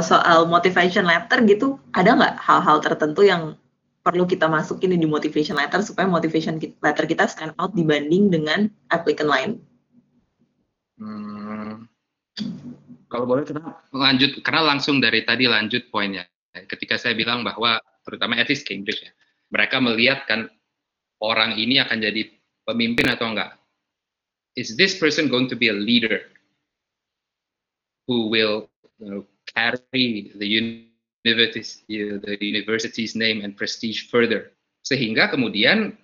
Kalau soal motivation letter gitu, ada nggak hal-hal tertentu yang perlu kita masukin di motivation letter supaya motivation letter kita stand out dibanding dengan applicant lain? Hmm, kalau boleh kita lanjut, karena langsung dari tadi lanjut poinnya. Ketika saya bilang bahwa, terutama at least Cambridge ya, mereka melihat kan orang ini akan jadi pemimpin atau enggak. Is this person going to be a leader who will you know, carry the university's, the university's name and prestige further. Sehingga kemudian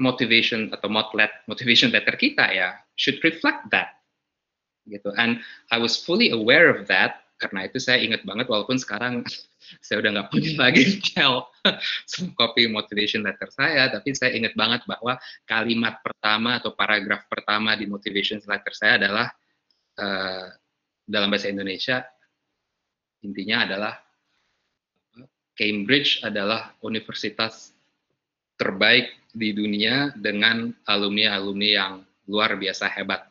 motivation atau motlet, motivation letter kita ya should reflect that. Gitu. And I was fully aware of that karena itu saya ingat banget walaupun sekarang saya udah nggak punya lagi shell copy motivation letter saya, tapi saya ingat banget bahwa kalimat pertama atau paragraf pertama di motivation letter saya adalah uh, dalam bahasa Indonesia intinya adalah Cambridge adalah universitas terbaik di dunia dengan alumni-alumni yang luar biasa hebat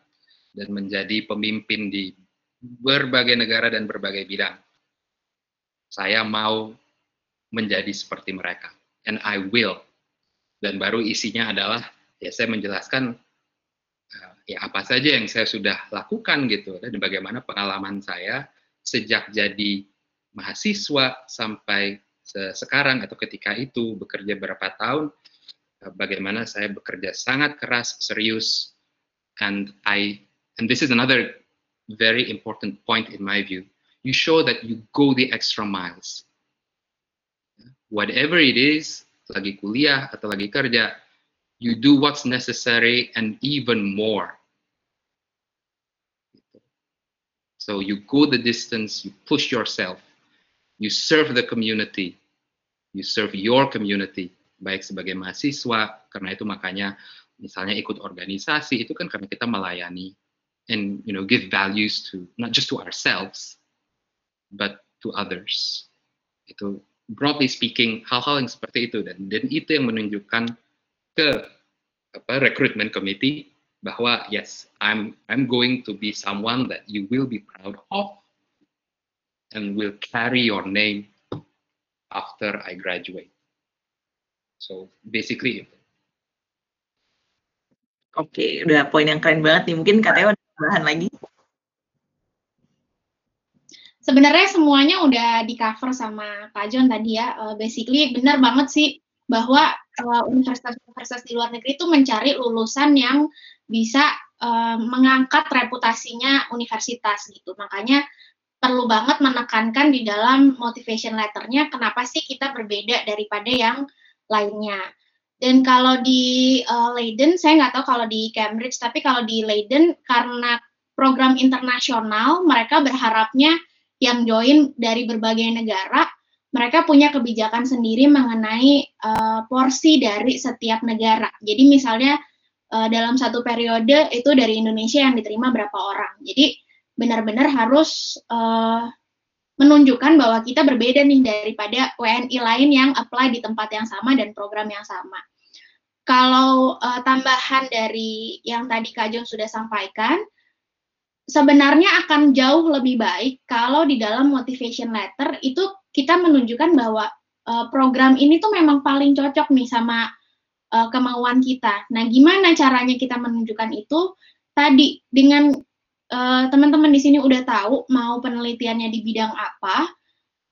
dan menjadi pemimpin di berbagai negara dan berbagai bidang. Saya mau menjadi seperti mereka, and I will. Dan baru isinya adalah ya saya menjelaskan uh, ya apa saja yang saya sudah lakukan gitu dan bagaimana pengalaman saya sejak jadi mahasiswa sampai sekarang atau ketika itu bekerja berapa tahun, eh, bagaimana saya bekerja sangat keras, serius, and I and this is another very important point in my view. You show that you go the extra miles. Whatever it is, lagi kuliah atau lagi kerja, you do what's necessary and even more. So you go the distance, you push yourself you serve the community, you serve your community, baik sebagai mahasiswa, karena itu makanya misalnya ikut organisasi itu kan karena kita melayani and you know give values to not just to ourselves but to others. Itu broadly speaking hal-hal yang seperti itu dan dan itu yang menunjukkan ke apa recruitment committee bahwa yes I'm I'm going to be someone that you will be proud of and will carry your name after I graduate. So basically itu. Oke, udah poin yang keren banget nih. Mungkin katanya ada tambahan lagi. Sebenarnya semuanya udah di cover sama Pak John tadi ya. Uh, basically benar banget sih bahwa uh, universitas-universitas di luar negeri itu mencari lulusan yang bisa uh, mengangkat reputasinya universitas gitu. Makanya perlu banget menekankan di dalam motivation letternya kenapa sih kita berbeda daripada yang lainnya. Dan kalau di uh, Leiden, saya nggak tahu kalau di Cambridge, tapi kalau di Leiden karena program internasional, mereka berharapnya yang join dari berbagai negara, mereka punya kebijakan sendiri mengenai uh, porsi dari setiap negara. Jadi misalnya uh, dalam satu periode itu dari Indonesia yang diterima berapa orang. Jadi benar-benar harus uh, menunjukkan bahwa kita berbeda nih daripada WNI lain yang apply di tempat yang sama dan program yang sama. Kalau uh, tambahan dari yang tadi Kak Jong sudah sampaikan, sebenarnya akan jauh lebih baik kalau di dalam motivation letter itu kita menunjukkan bahwa uh, program ini tuh memang paling cocok nih sama uh, kemauan kita. Nah, gimana caranya kita menunjukkan itu? Tadi dengan Eh, teman-teman uh, di sini udah tahu mau penelitiannya di bidang apa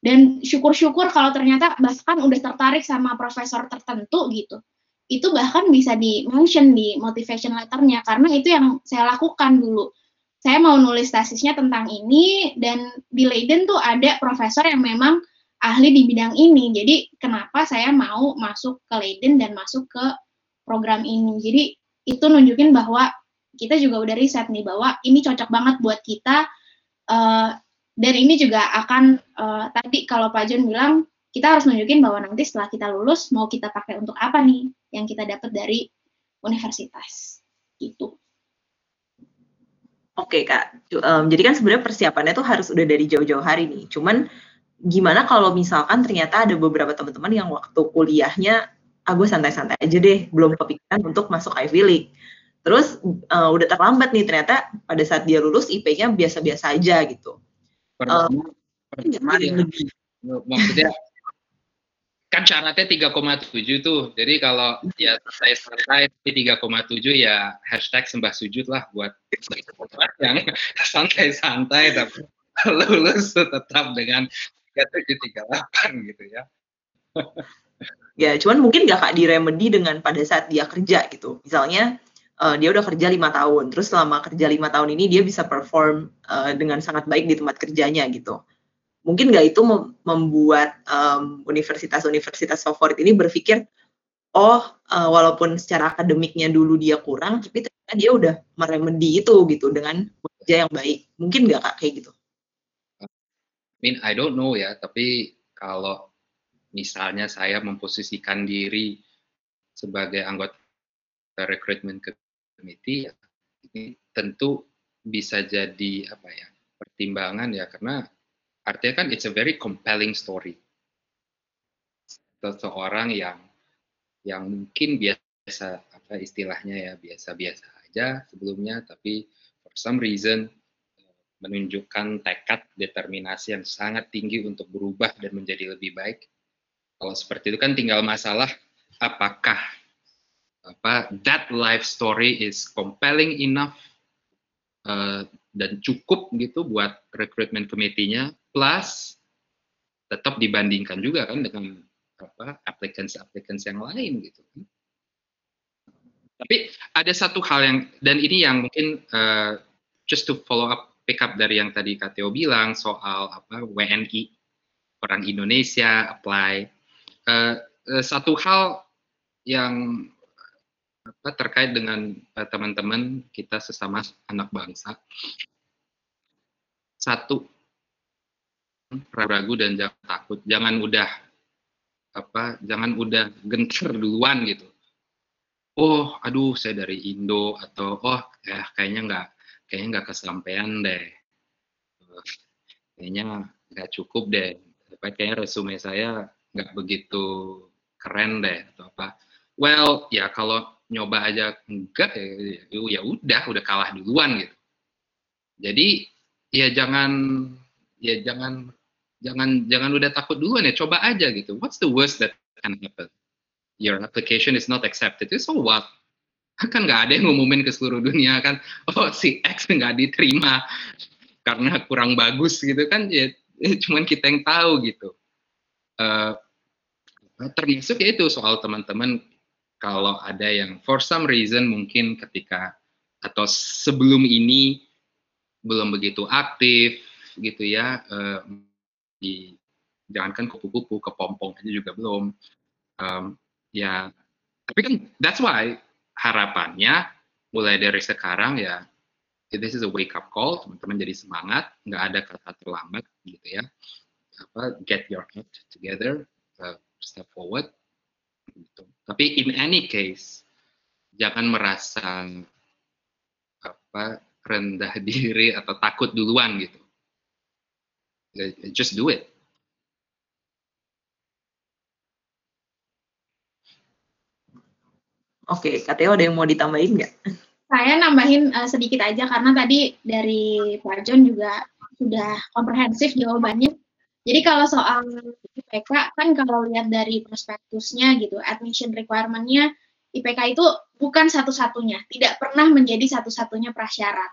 dan syukur-syukur kalau ternyata bahkan udah tertarik sama profesor tertentu gitu itu bahkan bisa di mention di motivation letternya karena itu yang saya lakukan dulu saya mau nulis tesisnya tentang ini dan di Leiden tuh ada profesor yang memang ahli di bidang ini jadi kenapa saya mau masuk ke Leiden dan masuk ke program ini jadi itu nunjukin bahwa kita juga udah riset nih bahwa ini cocok banget buat kita uh, dan ini juga akan uh, tadi kalau Pak John bilang kita harus nunjukin bahwa nanti setelah kita lulus mau kita pakai untuk apa nih yang kita dapat dari universitas gitu. Oke kak, um, jadi kan sebenarnya persiapannya tuh harus udah dari jauh-jauh hari nih. Cuman gimana kalau misalkan ternyata ada beberapa teman-teman yang waktu kuliahnya, ah gue santai-santai aja deh, belum kepikiran untuk masuk Ivy League. Terus uh, udah terlambat nih ternyata pada saat dia lulus IP-nya biasa-biasa aja gitu. Pertama, uh, pertama ya, maksudnya kan syaratnya 3,7 tuh. Jadi kalau ya saya santai di 3,7 ya hashtag sembah sujud lah buat yang santai-santai tapi lulus tetap dengan 3738 gitu ya. ya, cuman mungkin gak kak diremedi dengan pada saat dia kerja gitu. Misalnya uh, dia udah kerja lima tahun, terus selama kerja lima tahun ini dia bisa perform uh, dengan sangat baik di tempat kerjanya gitu mungkin nggak itu membuat universitas-universitas favorit ini berpikir oh uh, walaupun secara akademiknya dulu dia kurang tapi ternyata dia udah meremedi itu gitu dengan kerja yang baik mungkin nggak kak kayak gitu mean I don't know ya tapi kalau misalnya saya memposisikan diri sebagai anggota recruitment committee ya ini tentu bisa jadi apa ya pertimbangan ya karena Artinya kan it's a very compelling story. Seseorang yang yang mungkin biasa apa istilahnya ya biasa-biasa aja sebelumnya tapi for some reason menunjukkan tekad determinasi yang sangat tinggi untuk berubah dan menjadi lebih baik. Kalau seperti itu kan tinggal masalah apakah apa that life story is compelling enough uh, dan cukup gitu buat recruitment committee-nya plus tetap dibandingkan juga kan dengan apa applicants applicants yang lain gitu kan. Tapi ada satu hal yang dan ini yang mungkin uh, just to follow up pick up dari yang tadi Kateo bilang soal apa WNI orang Indonesia apply. Uh, satu hal yang apa terkait dengan teman-teman uh, kita sesama anak bangsa. Satu ragu dan jangan takut. Jangan udah apa jangan udah gencar duluan gitu. Oh aduh saya dari Indo atau oh ya kayaknya nggak kayaknya nggak kesampaian deh. Kayaknya nggak cukup deh. Kayaknya resume saya nggak begitu keren deh atau apa. Well ya kalau nyoba aja enggak ya, ya udah udah kalah duluan gitu. Jadi ya jangan ya jangan jangan jangan udah takut duluan ya coba aja gitu. What's the worst that can happen? Your application is not accepted. So what kan nggak ada yang ngumumin ke seluruh dunia kan. Oh si X nggak diterima karena kurang bagus gitu kan ya, ya cuman kita yang tahu gitu. Uh, termasuk ya itu soal teman-teman kalau ada yang for some reason mungkin ketika atau sebelum ini belum begitu aktif gitu ya uh, di jangankan kupu-kupu kepompong aja juga belum. Um, ya tapi kan that's why harapannya mulai dari sekarang ya this is a wake up call teman-teman jadi semangat nggak ada kata terlambat gitu ya apa get your act together uh, step forward gitu. tapi in any case jangan merasa apa rendah diri atau takut duluan gitu just do it. Oke, Kateo ada yang mau ditambahin nggak? Saya nambahin uh, sedikit aja karena tadi dari Pak John juga sudah komprehensif jawabannya. Jadi kalau soal IPK kan kalau lihat dari prospektusnya gitu, admission requirement-nya IPK itu bukan satu-satunya, tidak pernah menjadi satu-satunya prasyarat.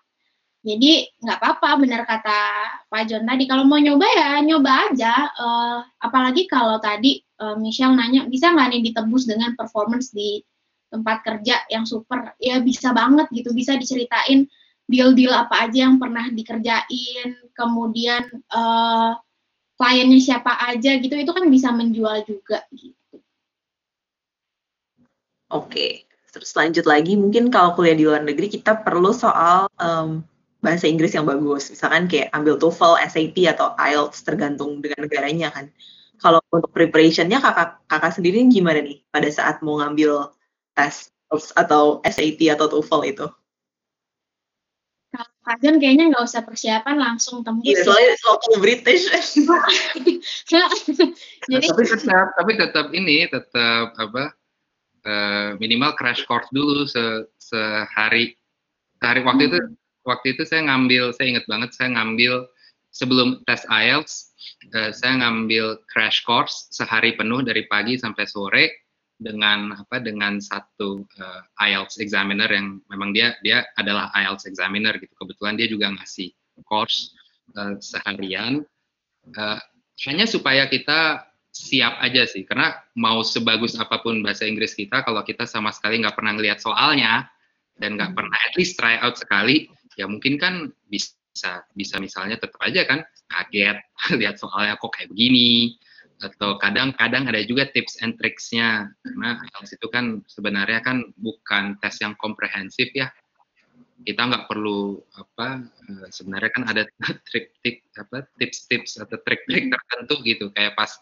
Jadi nggak apa-apa, benar kata Pak John tadi. Kalau mau nyoba ya nyoba aja. Uh, apalagi kalau tadi uh, Michelle nanya bisa nggak nih ditebus dengan performance di tempat kerja yang super? Ya bisa banget gitu. Bisa diceritain deal-deal apa aja yang pernah dikerjain, kemudian uh, kliennya siapa aja gitu. Itu kan bisa menjual juga gitu. Oke. Terus lanjut lagi, mungkin kalau kuliah di luar negeri kita perlu soal um, bahasa Inggris yang bagus. Misalkan kayak ambil TOEFL, SAT atau IELTS tergantung dengan negaranya kan. Kalau untuk preparationnya kakak kakak sendiri gimana nih pada saat mau ngambil tes atau SAT atau TOEFL itu? Kak Jon kayaknya nggak usah persiapan langsung tembus. Iya, soalnya local British. Jadi, tapi tetap, tapi tetap ini tetap apa uh, minimal crash course dulu se sehari sehari waktu itu waktu itu saya ngambil, saya ingat banget saya ngambil sebelum tes IELTS uh, saya ngambil crash course sehari penuh dari pagi sampai sore dengan apa dengan satu uh, IELTS examiner yang memang dia dia adalah IELTS examiner gitu. Kebetulan dia juga ngasih course uh, seharian. Uh, hanya supaya kita siap aja sih. Karena mau sebagus apa pun bahasa Inggris kita kalau kita sama sekali nggak pernah ngelihat soalnya dan nggak hmm. pernah at least try out sekali ya mungkin kan bisa bisa misalnya tetap aja kan kaget lihat soalnya kok kayak begini atau kadang-kadang ada juga tips and tricksnya. Karena IELTS itu kan sebenarnya kan bukan tes yang komprehensif ya. Kita nggak perlu apa eh, sebenarnya kan ada trik-trik apa tips-tips atau trik-trik tertentu gitu. Kayak pas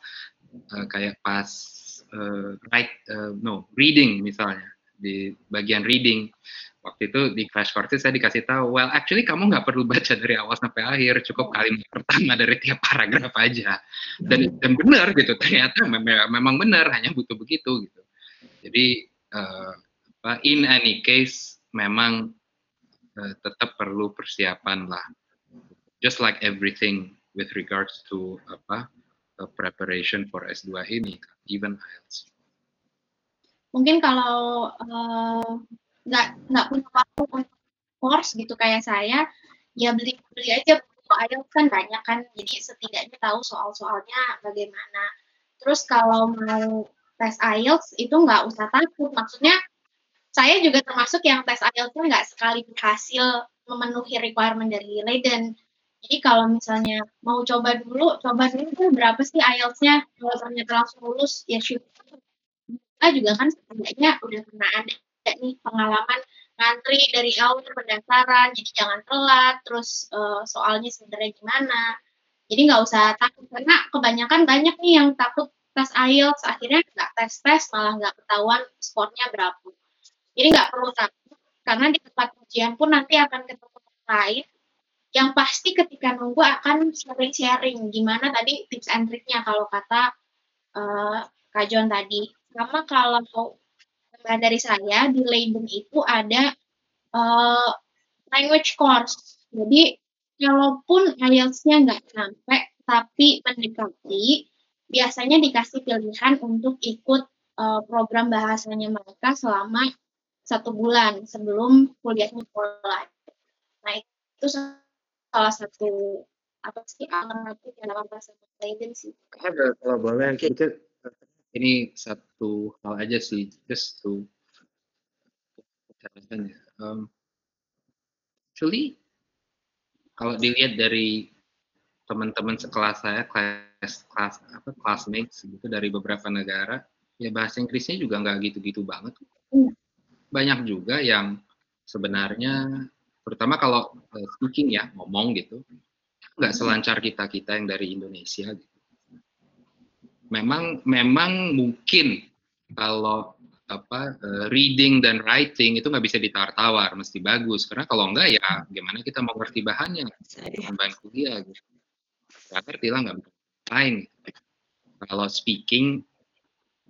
uh, kayak pas uh, write uh, no reading misalnya di bagian reading. Waktu itu di crash course saya dikasih tahu well actually kamu nggak perlu baca dari awal sampai akhir cukup kalimat pertama dari tiap paragraf aja. Dan dan benar gitu ternyata memang benar hanya butuh begitu gitu. Jadi uh, in any case memang uh, tetap perlu persiapan lah. Just like everything with regards to apa uh, preparation for S2 ini, even IELTS. Mungkin kalau eh, nggak uh, nggak punya waktu untuk course gitu kayak saya, ya beli beli aja buku IELTS kan banyak kan, jadi setidaknya tahu soal-soalnya bagaimana. Terus kalau mau tes IELTS itu nggak usah takut, maksudnya saya juga termasuk yang tes IELTS nggak sekali berhasil memenuhi requirement dari Leiden. Jadi kalau misalnya mau coba dulu, coba dulu tuh berapa sih IELTS-nya? Kalau ternyata langsung lulus, ya syukur. Kita juga kan setidaknya udah pernah ada nih pengalaman ngantri dari awal pendaftaran, jadi jangan telat, terus uh, soalnya sebenarnya gimana. Jadi nggak usah takut, karena kebanyakan banyak nih yang takut tes IELTS, akhirnya nggak tes-tes, malah nggak ketahuan skornya berapa. Jadi nggak perlu takut karena di tempat ujian pun nanti akan ketemu lain yang pasti ketika nunggu akan sharing-sharing gimana tadi tips and triknya kalau kata uh, Kak John tadi. Sama kalau tambahan dari saya di Leiden itu ada uh, language course. Jadi walaupun IELTS-nya nggak sampai tapi mendekati, biasanya dikasih pilihan untuk ikut uh, program bahasanya mereka selama satu bulan sebelum kuliahnya mulai. Nah itu salah satu apa sih alternatif yang dalam bahasa Leiden sih. Kalau boleh kita ini satu hal aja sih, just to ya. Um, actually kalau dilihat dari teman-teman sekelas saya, kelas kelas apa classmates gitu dari beberapa negara, ya bahasa Inggrisnya juga nggak gitu-gitu banget. Hmm banyak juga yang sebenarnya terutama kalau uh, speaking ya ngomong gitu nggak selancar kita kita yang dari Indonesia gitu. Memang memang mungkin kalau apa uh, reading dan writing itu nggak bisa ditawar-tawar mesti bagus. Karena kalau enggak ya gimana kita mau ngerti bahannya? Bahan kuliah gitu. Nggak ngerti lah nggak lain kalau speaking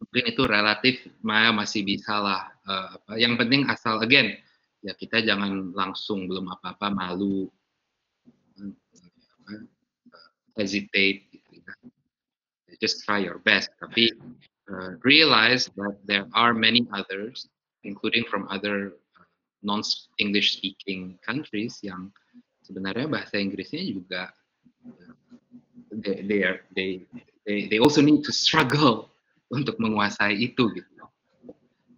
mungkin itu relatif Maya masih bisa lah uh, apa. Yang penting asal again ya kita jangan langsung belum apa-apa malu uh, hesitate gitu ya. Just try your best tapi uh, realize that there are many others including from other non English speaking countries yang sebenarnya bahasa Inggrisnya juga they they are they they, they also need to struggle untuk menguasai itu gitu.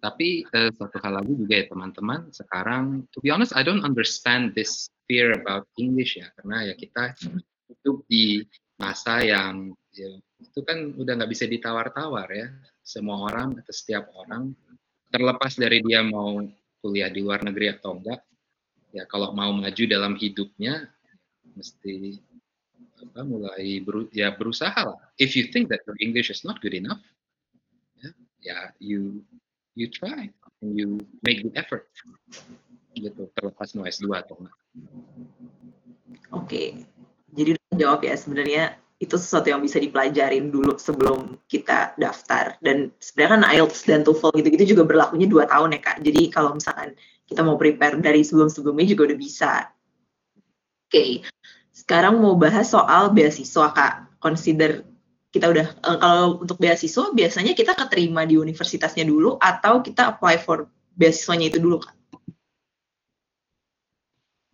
Tapi uh, satu hal lagi juga ya teman-teman, sekarang to be honest I don't understand this fear about English ya, karena ya kita hidup di masa yang ya, itu kan udah nggak bisa ditawar-tawar ya. Semua orang atau setiap orang terlepas dari dia mau kuliah di luar negeri atau enggak, ya kalau mau maju dalam hidupnya mesti apa mulai beru, ya berusaha lah. If you think that your English is not good enough, ya you you try and you make the effort gitu terlepas mau S2 atau enggak. Oke, okay. jadi jawab ya sebenarnya itu sesuatu yang bisa dipelajarin dulu sebelum kita daftar dan sebenarnya kan IELTS dan TOEFL gitu-gitu juga berlakunya dua tahun ya kak. Jadi kalau misalkan kita mau prepare dari sebelum-sebelumnya juga udah bisa. Oke, okay. sekarang mau bahas soal beasiswa kak. Consider kita udah uh, kalau untuk beasiswa biasanya kita keterima di universitasnya dulu atau kita apply for beasiswanya itu dulu kak.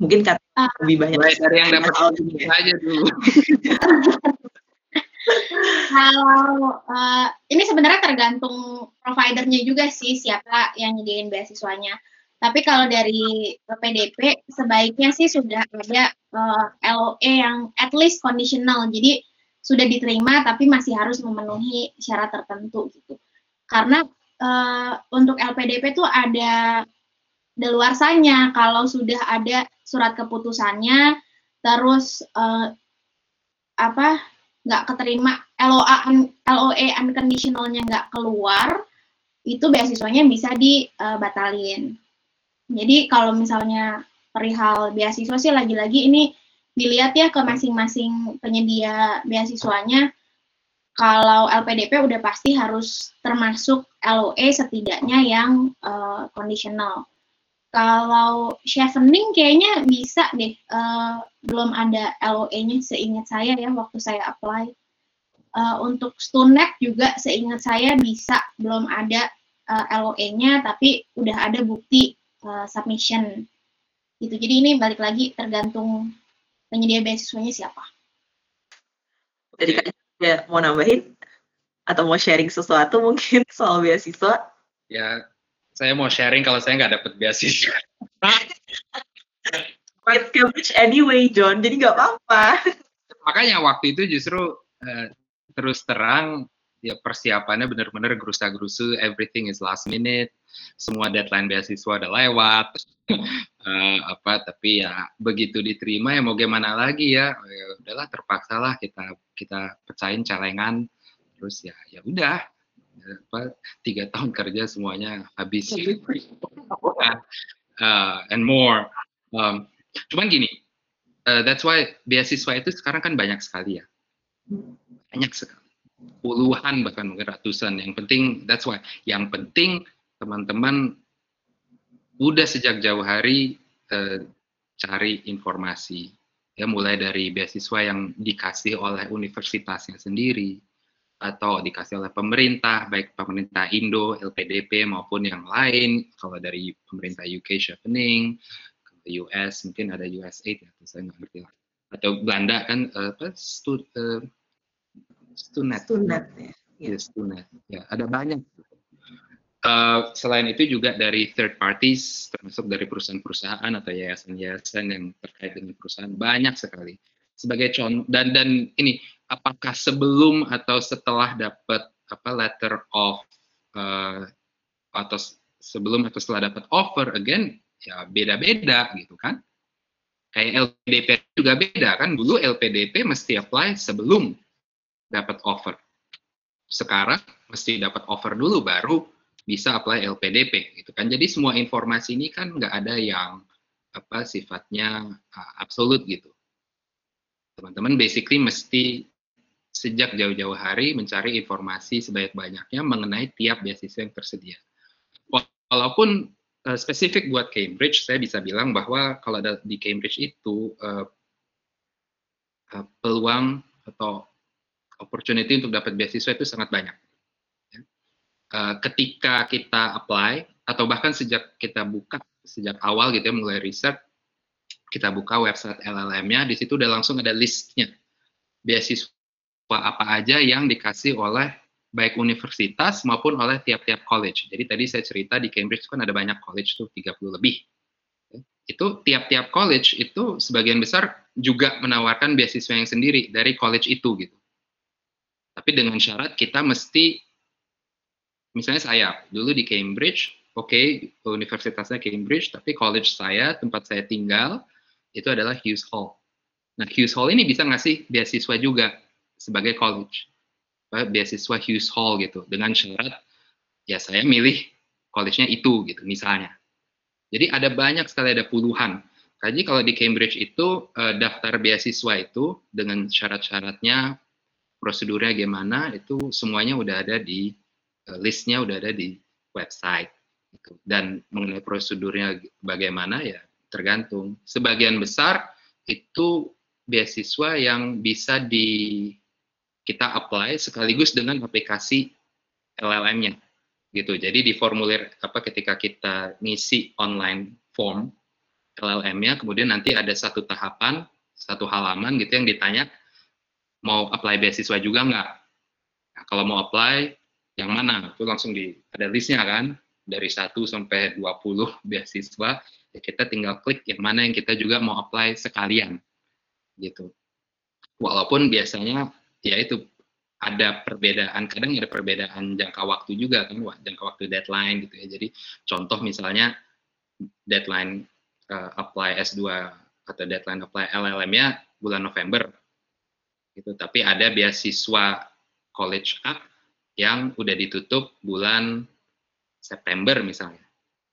Mungkin kata uh, lebih banyak dari yang dapat aja dulu. Kalau uh, ini sebenarnya tergantung providernya juga sih siapa yang nyediain beasiswanya. Tapi kalau dari PDP sebaiknya sih sudah ada uh, eh, LOE yang at least conditional. Jadi sudah diterima tapi masih harus memenuhi syarat tertentu gitu. Karena uh, untuk LPDP tuh ada deluarsanya kalau sudah ada surat keputusannya terus uh, apa nggak keterima LOA LOE unconditionalnya nggak keluar itu beasiswanya bisa dibatalin. Jadi kalau misalnya perihal beasiswa sih lagi-lagi ini dilihat ya ke masing-masing penyedia beasiswanya. Kalau LPDP udah pasti harus termasuk LOE setidaknya yang uh, conditional. Kalau chevening kayaknya bisa deh, uh, belum ada LOE-nya seingat saya ya waktu saya apply. Uh, untuk Stunet juga seingat saya bisa, belum ada uh, eh, LOE-nya tapi udah ada bukti uh, submission. Gitu. Jadi ini balik lagi tergantung penyedia beasiswanya siapa. Jadi kan ya, mau nambahin atau mau sharing sesuatu mungkin soal beasiswa? Ya, saya mau sharing kalau saya nggak dapat beasiswa. It's Cambridge anyway, John. Jadi nggak apa-apa. Makanya waktu itu justru uh, terus terang ya persiapannya benar-benar gerusa-gerusu, everything is last minute, semua deadline beasiswa udah lewat, uh, apa tapi ya begitu diterima ya mau gimana lagi ya, ya udahlah terpaksa lah kita kita pecahin celengan, terus ya ya udah apa tiga tahun kerja semuanya habis. Uh, and more. Um, cuman gini uh, that's why beasiswa itu sekarang kan banyak sekali ya. Banyak sekali. Puluhan bahkan mungkin ratusan. Yang penting that's why. Yang penting teman-teman udah sejak jauh hari uh, cari informasi. Ya mulai dari beasiswa yang dikasih oleh universitasnya sendiri atau dikasih oleh pemerintah, baik pemerintah Indo, LPDP maupun yang lain. Kalau dari pemerintah UK Chevening, US mungkin ada USAID ya, saya nggak ngerti lah. Atau Belanda kan uh, apa stu, uh, Stunet. Stunet ya. Ya, Stunet. Ya, ada banyak. Uh, selain itu juga dari third parties, termasuk dari perusahaan-perusahaan atau yayasan-yayasan yang terkait dengan perusahaan banyak sekali. Sebagai contoh dan dan ini apakah sebelum atau setelah dapat apa letter of uh, atau sebelum atau setelah dapat offer again ya beda-beda gitu kan. Kayak LPDP juga beda kan. Dulu LPDP mesti apply sebelum dapat offer. Sekarang mesti dapat offer dulu baru bisa apply LPDP gitu kan. Jadi semua informasi ini kan nggak ada yang apa sifatnya uh, absolut gitu. Teman-teman basically mesti sejak jauh-jauh hari mencari informasi sebanyak-banyaknya mengenai tiap beasiswa yang tersedia. Walaupun uh, spesifik buat Cambridge, saya bisa bilang bahwa kalau ada di Cambridge itu uh, uh, peluang atau opportunity untuk dapat beasiswa itu sangat banyak. Uh, ketika kita apply atau bahkan sejak kita buka sejak awal gitu ya mulai riset, kita buka website LLM-nya, di situ udah langsung ada listnya beasiswa apa aja yang dikasih oleh baik universitas maupun oleh tiap-tiap college. Jadi tadi saya cerita di Cambridge kan ada banyak college tuh 30 lebih. Itu tiap-tiap college itu sebagian besar juga menawarkan beasiswa yang sendiri dari college itu gitu. Tapi dengan syarat kita mesti misalnya saya dulu di Cambridge, oke okay, universitasnya Cambridge, tapi college saya tempat saya tinggal itu adalah Hughes Hall. Nah Hughes Hall ini bisa ngasih beasiswa juga sebagai college. Beasiswa Hughes Hall gitu. Dengan syarat ya saya milih college-nya itu gitu misalnya. Jadi ada banyak sekali ada puluhan. Jadi kalau di Cambridge itu uh, daftar beasiswa itu dengan syarat-syaratnya prosedurnya gimana itu semuanya udah ada di uh, listnya udah ada di website gitu. dan mengenai prosedurnya bagaimana ya tergantung. Sebagian besar itu beasiswa yang bisa di kita apply sekaligus dengan aplikasi LLM-nya gitu. Jadi di formulir apa ketika kita ngisi online form LLM-nya, kemudian nanti ada satu tahapan, satu halaman gitu yang ditanya mau apply beasiswa juga nggak? Nah, kalau mau apply yang mana? Itu langsung di ada listnya kan dari 1 sampai 20 beasiswa. Ya kita tinggal klik yang mana yang kita juga mau apply sekalian gitu. Walaupun biasanya ya itu ada perbedaan, kadang ada perbedaan jangka waktu juga kan, jangka waktu deadline gitu ya. Jadi contoh misalnya deadline uh, apply S2 atau deadline apply LLM-nya bulan November gitu. Tapi ada beasiswa college up yang udah ditutup bulan September misalnya.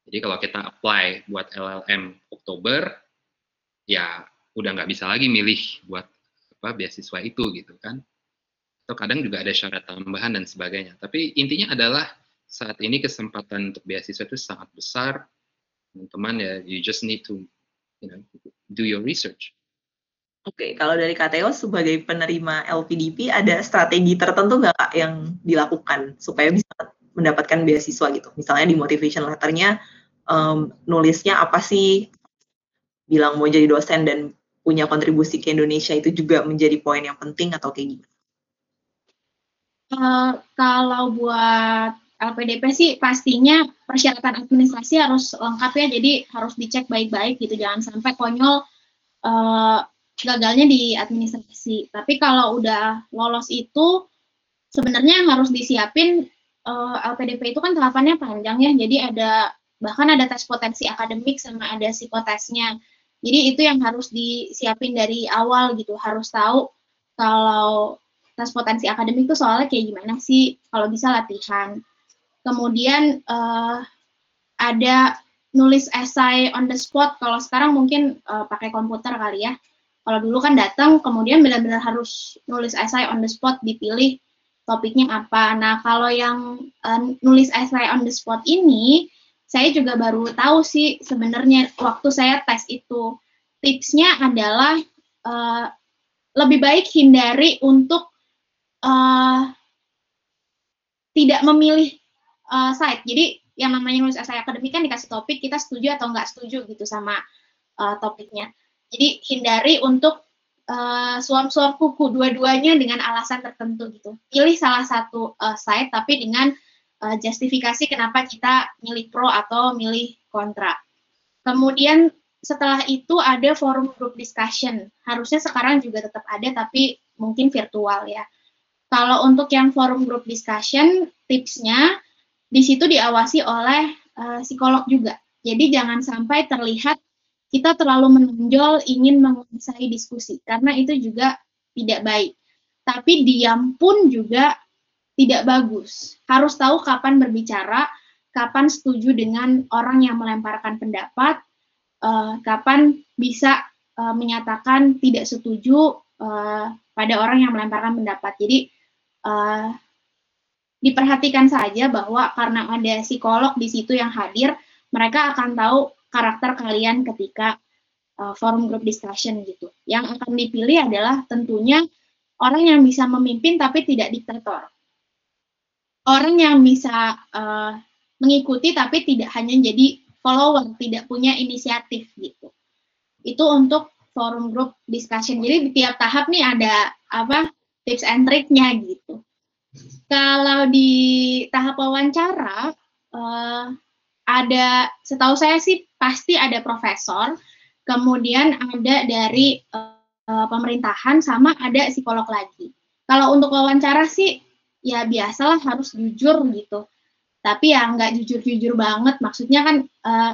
Jadi kalau kita apply buat LLM Oktober, ya udah nggak bisa lagi milih buat apa beasiswa itu gitu kan atau kadang juga ada syarat tambahan dan sebagainya tapi intinya adalah saat ini kesempatan untuk beasiswa itu sangat besar teman-teman ya you just need to you know do your research Oke, kalau dari KTO sebagai penerima LPDP ada strategi tertentu nggak kak yang dilakukan supaya bisa mendapatkan beasiswa gitu? Misalnya di motivation letternya um, nulisnya apa sih? Bilang mau jadi dosen dan punya kontribusi ke Indonesia itu juga menjadi poin yang penting atau kayak gimana? Uh, kalau buat LPDP sih pastinya persyaratan administrasi harus lengkap ya, jadi harus dicek baik-baik gitu, jangan sampai konyol uh, gagalnya di administrasi. Tapi kalau udah lolos itu sebenarnya yang harus disiapin uh, LPDP itu kan tahapannya panjang ya, jadi ada bahkan ada tes potensi akademik sama ada psikotesnya. Jadi itu yang harus disiapin dari awal gitu, harus tahu kalau tes potensi akademik itu soalnya kayak gimana sih, kalau bisa latihan. Kemudian uh, ada nulis esai on the spot, kalau sekarang mungkin uh, pakai komputer kali ya. Kalau dulu kan datang, kemudian benar-benar harus nulis esai on the spot, dipilih topiknya apa. Nah, kalau yang uh, nulis esai on the spot ini, saya juga baru tahu sih sebenarnya waktu saya tes itu tipsnya adalah uh, lebih baik hindari untuk uh, tidak memilih uh, site. Jadi yang namanya nulis esai akademik kan dikasih topik kita setuju atau nggak setuju gitu sama uh, topiknya. Jadi hindari untuk uh, suam-suam kuku dua-duanya dengan alasan tertentu gitu. Pilih salah satu uh, site tapi dengan uh, justifikasi kenapa kita milih pro atau milih kontra. Kemudian setelah itu ada forum group discussion. Harusnya sekarang juga tetap ada tapi mungkin virtual ya. Kalau untuk yang forum group discussion, tipsnya di situ diawasi oleh uh, psikolog juga. Jadi jangan sampai terlihat kita terlalu menonjol ingin menguasai diskusi karena itu juga tidak baik. Tapi diam pun juga tidak bagus. Harus tahu kapan berbicara, kapan setuju dengan orang yang melemparkan pendapat, uh, kapan bisa uh, menyatakan tidak setuju uh, pada orang yang melemparkan pendapat. Jadi uh, diperhatikan saja bahwa karena ada psikolog di situ yang hadir, mereka akan tahu karakter kalian ketika uh, forum group discussion gitu. Yang akan dipilih adalah tentunya orang yang bisa memimpin tapi tidak diktator orang yang bisa uh, mengikuti tapi tidak hanya jadi follower, tidak punya inisiatif gitu. Itu untuk forum group discussion. Jadi di tiap tahap nih ada apa tips and triknya gitu. Kalau di tahap wawancara uh, ada, setahu saya sih pasti ada profesor, kemudian ada dari uh, pemerintahan sama ada psikolog lagi. Kalau untuk wawancara sih ya biasalah harus jujur gitu tapi ya nggak jujur-jujur banget maksudnya kan uh,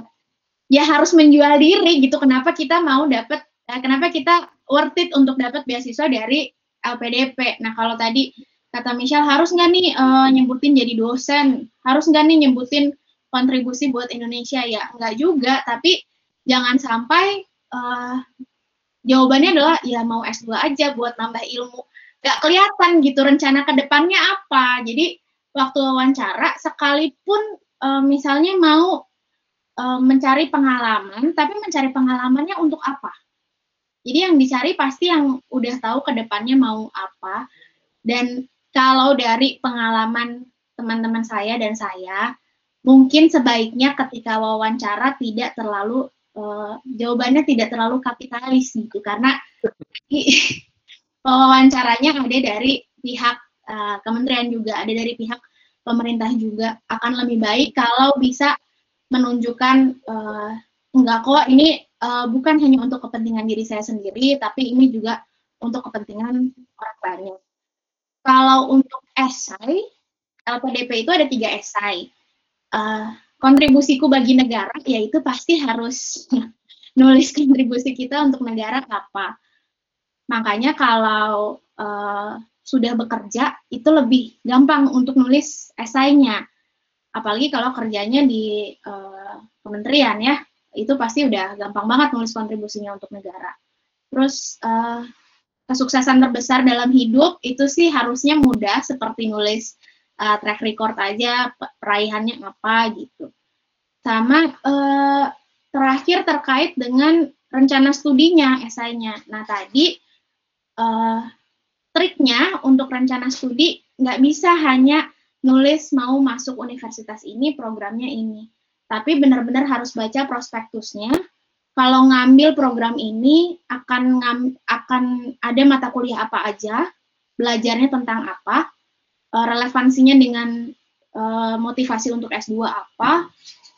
ya harus menjual diri gitu kenapa kita mau dapat uh, kenapa kita worth it untuk dapat beasiswa dari LPDP nah kalau tadi kata Michelle harus nggak nih uh, nyebutin jadi dosen? Harus nggak nih nyebutin kontribusi buat Indonesia? Ya nggak juga. Tapi jangan sampai uh, jawabannya adalah ya mau S2 aja buat nambah ilmu. Gak kelihatan gitu rencana ke depannya apa. Jadi waktu wawancara sekalipun uh, misalnya mau uh, mencari pengalaman, tapi mencari pengalamannya untuk apa? Jadi yang dicari pasti yang udah tahu ke depannya mau apa. Dan kalau dari pengalaman teman-teman saya dan saya, mungkin sebaiknya ketika wawancara tidak terlalu uh, jawabannya tidak terlalu kapitalis gitu karena wawancaranya ada dari pihak uh, kementerian juga, ada dari pihak pemerintah juga akan lebih baik kalau bisa menunjukkan uh, enggak kok ini uh, bukan hanya untuk kepentingan diri saya sendiri, tapi ini juga untuk kepentingan orang banyak. Kalau untuk esai, LPDP itu ada tiga esai. Uh, kontribusiku bagi negara, yaitu pasti harus nulis kontribusi kita untuk negara apa. Makanya kalau uh, sudah bekerja, itu lebih gampang untuk nulis esainya. Apalagi kalau kerjanya di uh, kementerian ya, itu pasti udah gampang banget nulis kontribusinya untuk negara. Terus uh, kesuksesan terbesar dalam hidup itu sih harusnya mudah seperti nulis uh, track record aja peraihannya apa gitu. Sama uh, terakhir terkait dengan rencana studinya esainya. Nah tadi uh, triknya untuk rencana studi nggak bisa hanya nulis mau masuk universitas ini programnya ini tapi benar-benar harus baca prospektusnya. Kalau ngambil program ini akan ngam, akan ada mata kuliah apa aja, belajarnya tentang apa, eh, relevansinya dengan uh, motivasi untuk S2 apa,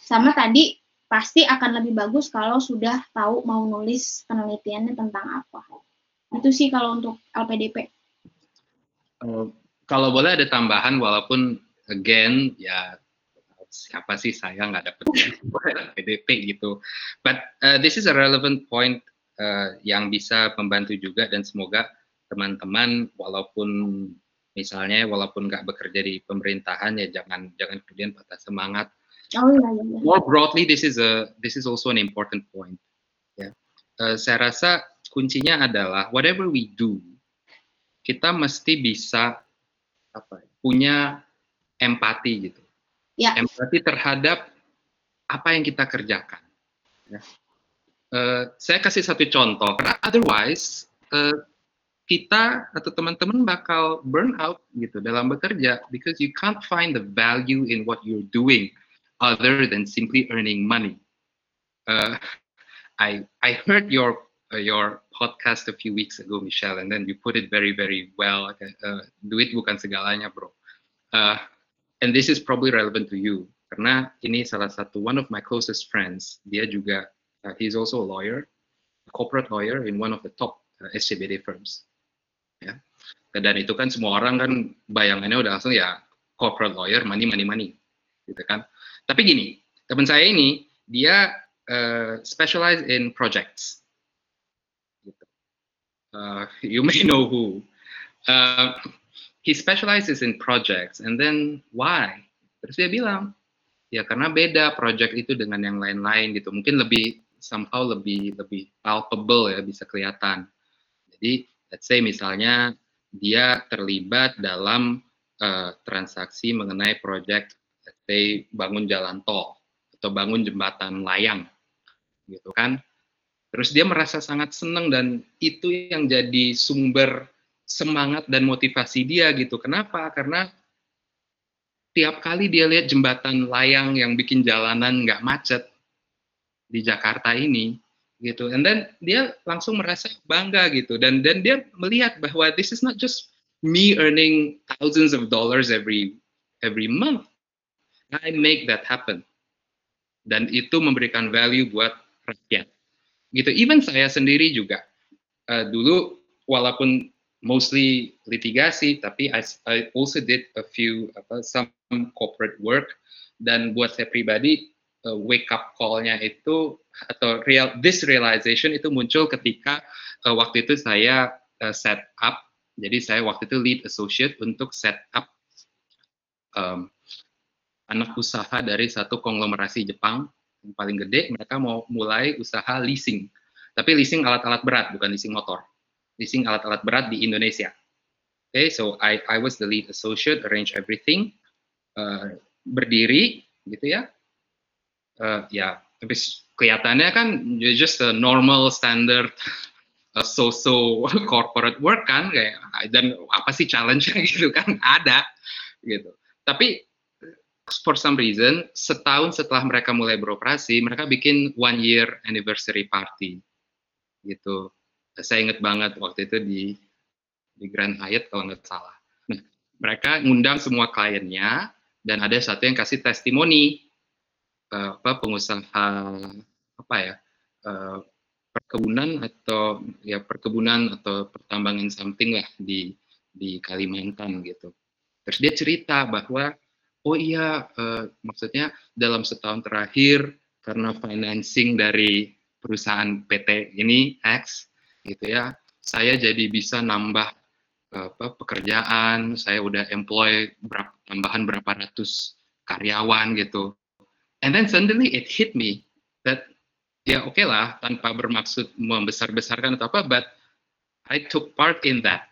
sama tadi pasti akan lebih bagus kalau sudah tahu mau nulis penelitiannya tentang apa. Itu sih kalau untuk LPDP. Uh, kalau boleh ada tambahan, walaupun again ya siapa sih saya nggak dapet PDP gitu. But uh, this is a relevant point uh, yang bisa membantu juga dan semoga teman-teman walaupun misalnya walaupun nggak bekerja di pemerintahan ya jangan jangan kemudian patah semangat. Oh, iya, iya. iya. More broadly, this is a this is also an important point. Ya, uh, saya rasa kuncinya adalah whatever we do, kita mesti bisa apa punya empati gitu ya. empati terhadap apa yang kita kerjakan. Ya. Uh, saya kasih satu contoh, karena otherwise uh, kita atau teman-teman bakal burn out gitu dalam bekerja because you can't find the value in what you're doing other than simply earning money. Uh, I I heard your uh, your podcast a few weeks ago, Michelle, and then you put it very very well. Uh, duit bukan segalanya, bro. Uh, and this is probably relevant to you karena ini salah satu one of my closest friends. Dia juga uh, he's also a lawyer a corporate lawyer in one of the top uh, SCBD firms. Ya. Dan itu kan semua orang kan bayangannya udah langsung ya corporate lawyer money money money. Gitu kan. Tapi gini teman saya ini dia uh, specialize in projects. Gitu. uh, you may know who. Uh, he specializes in projects and then why? Terus dia bilang ya karena beda project itu dengan yang lain-lain gitu. Mungkin lebih somehow lebih lebih palpable ya bisa kelihatan. Jadi let's say misalnya dia terlibat dalam uh, transaksi mengenai project let's say bangun jalan tol atau bangun jembatan layang gitu kan. Terus dia merasa sangat senang dan itu yang jadi sumber semangat dan motivasi dia gitu. Kenapa? Karena tiap kali dia lihat jembatan layang yang bikin jalanan nggak macet di Jakarta ini gitu. And then dia langsung merasa bangga gitu. Dan dan dia melihat bahwa this is not just me earning thousands of dollars every every month. I make that happen. Dan itu memberikan value buat rakyat. Gitu. Even saya sendiri juga. Uh, dulu walaupun mostly litigasi, tapi I, I also did a few apa, some corporate work. Dan buat saya pribadi uh, wake up call-nya itu atau real this realization itu muncul ketika uh, waktu itu saya uh, set up. Jadi saya waktu itu lead associate untuk set up um, anak usaha dari satu konglomerasi Jepang yang paling gede. Mereka mau mulai usaha leasing. Tapi leasing alat-alat berat bukan leasing motor leasing alat-alat berat di Indonesia. Okay, so I I was the lead associate, arrange everything, uh, berdiri gitu ya. Uh, ya, tapi kelihatannya kan just a normal standard so-so corporate work kan kayak dan apa sih challenge-nya gitu kan ada gitu. Tapi for some reason setahun setelah mereka mulai beroperasi mereka bikin one year anniversary party gitu. Saya ingat banget waktu itu di di Grand Hyatt kalau nggak salah. Nah, mereka ngundang semua kliennya dan ada satu yang kasih testimoni uh, apa pengusaha apa ya uh, perkebunan atau ya perkebunan atau pertambangan something lah di di Kalimantan gitu. Terus dia cerita bahwa oh iya uh, maksudnya dalam setahun terakhir karena financing dari perusahaan PT ini X gitu ya, saya jadi bisa nambah apa pekerjaan, saya udah employ berapa, tambahan berapa ratus karyawan gitu. And then suddenly it hit me that ya oke okay lah tanpa bermaksud membesar-besarkan atau apa but I took part in that.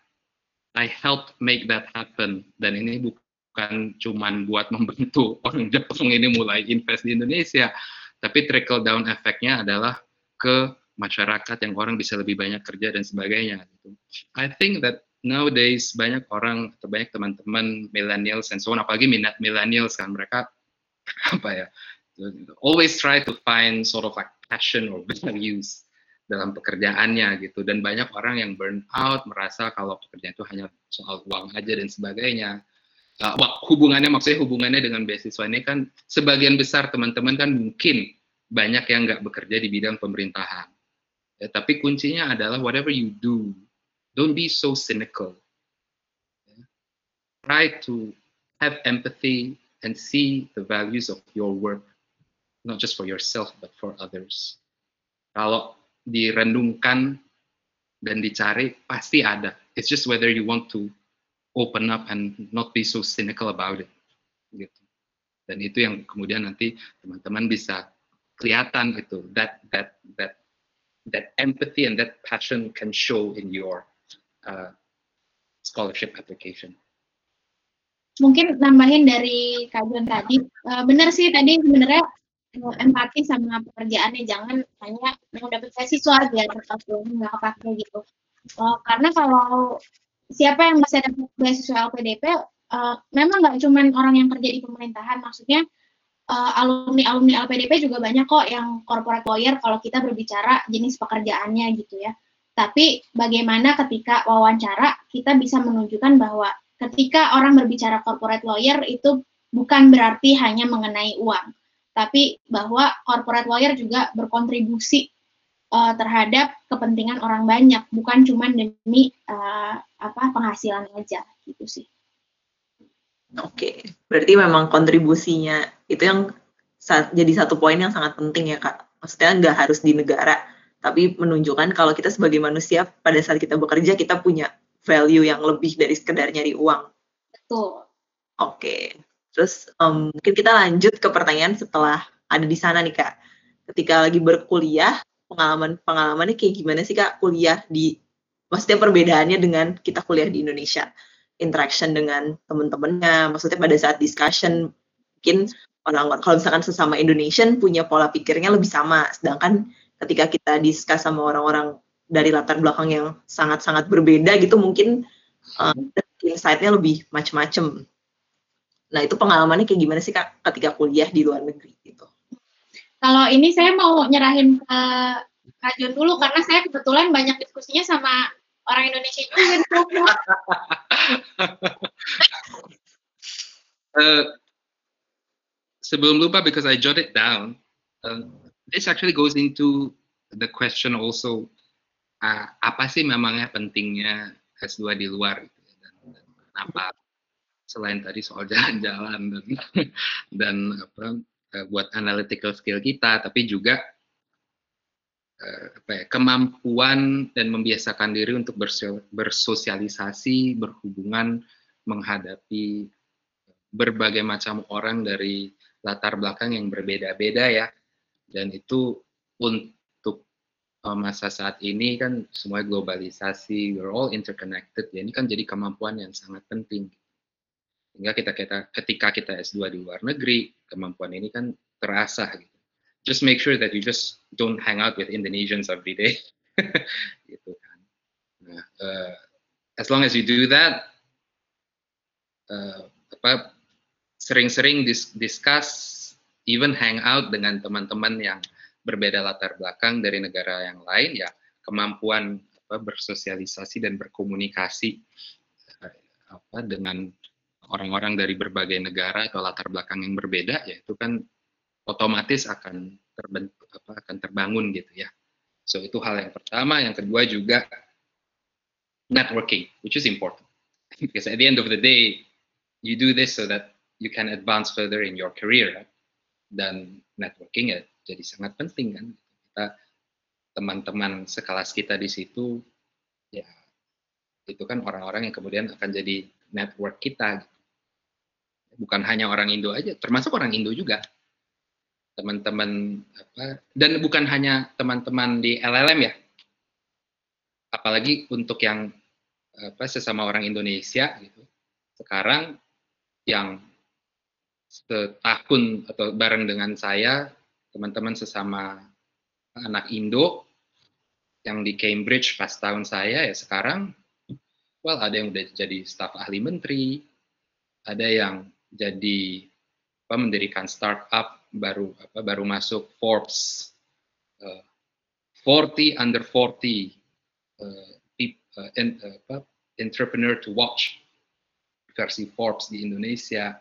I helped make that happen. Dan ini bukan cuman buat membantu orang Jepang ini mulai invest di Indonesia. Tapi trickle down efeknya adalah ke masyarakat yang orang bisa lebih banyak kerja dan sebagainya gitu. I think that nowadays banyak orang atau banyak teman-teman millennials and so on apalagi minat millennials kan mereka apa ya always try to find sort of like passion or values dalam pekerjaannya gitu. Dan banyak orang yang burn out merasa kalau pekerjaan itu hanya soal uang aja dan sebagainya. Uh, hubungannya maksudnya hubungannya dengan beasiswa ini kan sebagian besar teman-teman kan mungkin banyak yang nggak bekerja di bidang pemerintahan ya, tapi kuncinya adalah whatever you do don't be so cynical ya. try to have empathy and see the values of your work not just for yourself but for others. Kalau direndungkan dan dicari pasti ada. It's just whether you want to open up and not be so cynical about it. Gitu. Dan itu yang kemudian nanti teman-teman bisa kelihatan itu that that that empathy and that passion can show in your uh, scholarship application. Mungkin nambahin dari kajian tadi, uh, benar sih tadi sebenarnya empati sama pekerjaannya jangan hanya mau dapat beasiswa biar aku nggak kepake gitu uh, karena kalau siapa yang masih dapat beasiswa LPDP uh, memang nggak cuma orang yang kerja di pemerintahan maksudnya uh, alumni alumni LPDP juga banyak kok yang corporate lawyer kalau kita berbicara jenis pekerjaannya gitu ya tapi bagaimana ketika wawancara kita bisa menunjukkan bahwa ketika orang berbicara corporate lawyer itu bukan berarti hanya mengenai uang tapi bahwa corporate lawyer juga berkontribusi uh, terhadap kepentingan orang banyak, bukan cuma demi uh, apa penghasilan aja gitu sih. Oke, berarti memang kontribusinya itu yang jadi satu poin yang sangat penting ya kak. Maksudnya nggak harus di negara, tapi menunjukkan kalau kita sebagai manusia pada saat kita bekerja kita punya value yang lebih dari sekedar nyari uang. Betul. Oke, Terus um, mungkin kita lanjut ke pertanyaan setelah ada di sana nih kak. Ketika lagi berkuliah, pengalaman pengalamannya kayak gimana sih kak kuliah di, maksudnya perbedaannya dengan kita kuliah di Indonesia, interaction dengan teman-temannya, maksudnya pada saat discussion mungkin orang kalau misalkan sesama Indonesian punya pola pikirnya lebih sama, sedangkan ketika kita discuss sama orang-orang dari latar belakang yang sangat-sangat berbeda gitu mungkin uh, insight-nya lebih macam-macam. Nah, itu pengalamannya kayak gimana sih Kak ketika kuliah di luar negeri gitu? Kalau ini saya mau nyerahin ke Kak Jun dulu karena saya kebetulan banyak diskusinya sama orang Indonesia juga. uh, sebelum lupa because I jotted down, uh, this actually goes into the question also uh, apa sih memangnya pentingnya S2 di luar gitu, ya, dan, dan kenapa selain tadi soal jalan-jalan dan dan apa eh, buat analytical skill kita tapi juga eh, apa ya, kemampuan dan membiasakan diri untuk bersosialisasi berhubungan menghadapi berbagai macam orang dari latar belakang yang berbeda-beda ya. Dan itu untuk eh, masa saat ini kan semua globalisasi we're all interconnected. Ya ini kan jadi kemampuan yang sangat penting. Sehingga kita, kita ketika kita S2 di luar negeri, kemampuan ini kan terasa gitu. Just make sure that you just don't hang out with Indonesians every day. gitu kan. Uh, as long as you do that, apa sering-sering dis discuss, even hang out dengan teman-teman yang berbeda latar belakang dari negara yang lain, ya kemampuan apa, bersosialisasi dan berkomunikasi uh, apa dengan orang-orang dari berbagai negara atau latar belakang yang berbeda, ya itu kan otomatis akan terbentuk apa akan terbangun gitu ya. So itu hal yang pertama, yang kedua juga networking, which is important. Because at the end of the day, you do this so that you can advance further in your career. Right? Dan networking ya jadi sangat penting kan. Kita teman-teman sekelas kita di situ ya itu kan orang-orang yang kemudian akan jadi network kita. Gitu. Bukan hanya orang Indo aja, termasuk orang Indo juga. Teman-teman apa dan bukan hanya teman-teman di LLM ya, apalagi untuk yang apa sesama orang Indonesia gitu. Sekarang yang setahun atau bareng dengan saya, teman-teman sesama anak Indo yang di Cambridge pas tahun saya ya sekarang well ada yang udah jadi staf ahli menteri, ada yang jadi apa mendirikan startup baru apa baru masuk Forbes uh, 40 under 40 uh, uh, in, entrepreneur to watch versi Forbes di Indonesia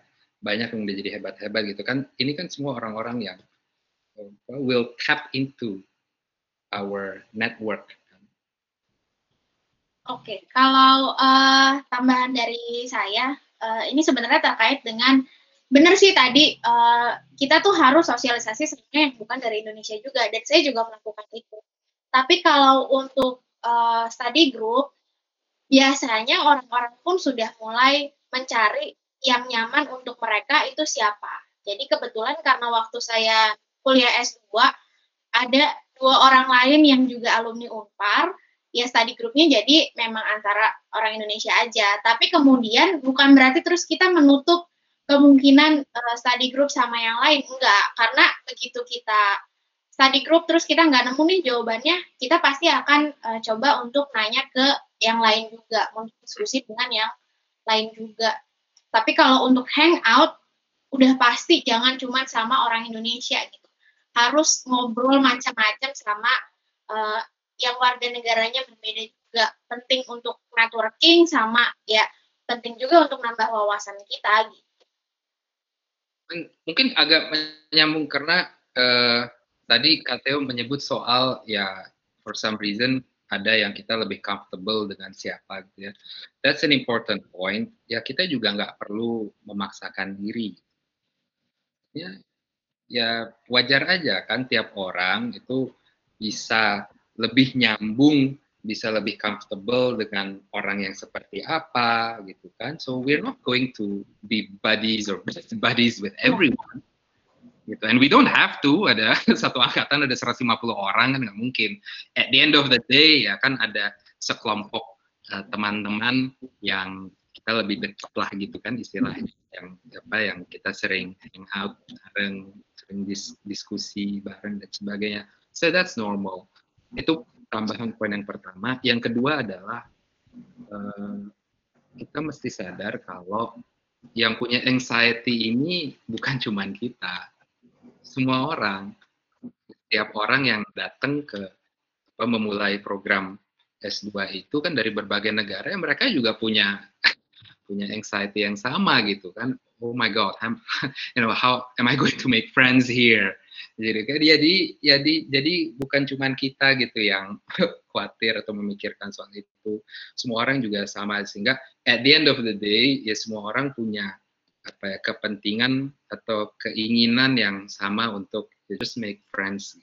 banyak yang udah jadi hebat-hebat gitu kan ini kan semua orang-orang yang uh, will tap into our network Oke, okay. kalau uh, tambahan dari saya, uh, ini sebenarnya terkait dengan benar sih tadi uh, kita tuh harus sosialisasi sebenarnya yang bukan dari Indonesia juga dan saya juga melakukan itu. Tapi kalau untuk uh, study group, biasanya orang-orang pun sudah mulai mencari yang nyaman untuk mereka itu siapa. Jadi kebetulan karena waktu saya kuliah S2, ada dua orang lain yang juga alumni Unpar, ya study groupnya jadi memang antara orang Indonesia aja. Tapi kemudian bukan berarti terus kita menutup kemungkinan uh, study group sama yang lain, enggak. Karena begitu kita study group terus kita nggak nemu nih jawabannya, kita pasti akan uh, coba untuk nanya ke yang lain juga, mau diskusi dengan yang lain juga. Tapi kalau untuk hangout, udah pasti jangan cuma sama orang Indonesia gitu. Harus ngobrol macam-macam sama uh, yang warga negaranya berbeda juga. Penting untuk networking sama ya penting juga untuk nambah wawasan kita gitu. Mungkin agak menyambung karena uh, tadi Kateo menyebut soal ya for some reason ada yang kita lebih comfortable dengan siapa gitu ya. That's an important point. Ya kita juga nggak perlu memaksakan diri. Ya, ya wajar aja kan tiap orang itu bisa lebih nyambung, bisa lebih comfortable dengan orang yang seperti apa gitu kan. So we're not going to be buddies or best buddies with everyone gitu. And we don't have to ada satu angkatan ada 150 orang kan nggak mungkin. At the end of the day ya kan ada sekelompok eh, teman-teman uh, yang kita lebih dekat lah gitu kan istilahnya yang apa yang kita sering hang out bareng, sering dis diskusi bareng dan sebagainya. So that's normal. Itu tambahan poin yang pertama. Yang kedua adalah uh, kita mesti sadar kalau yang punya anxiety ini bukan cuman kita, semua orang, setiap orang yang datang ke apa, memulai program S2 itu kan dari berbagai negara, mereka juga punya punya anxiety yang sama gitu kan. Oh my God, I'm, you know how am I going to make friends here? Jadi jadi jadi jadi bukan cuma kita gitu yang khawatir atau memikirkan soal itu. Semua orang juga sama sehingga at the end of the day ya semua orang punya apa ya kepentingan atau keinginan yang sama untuk just make friends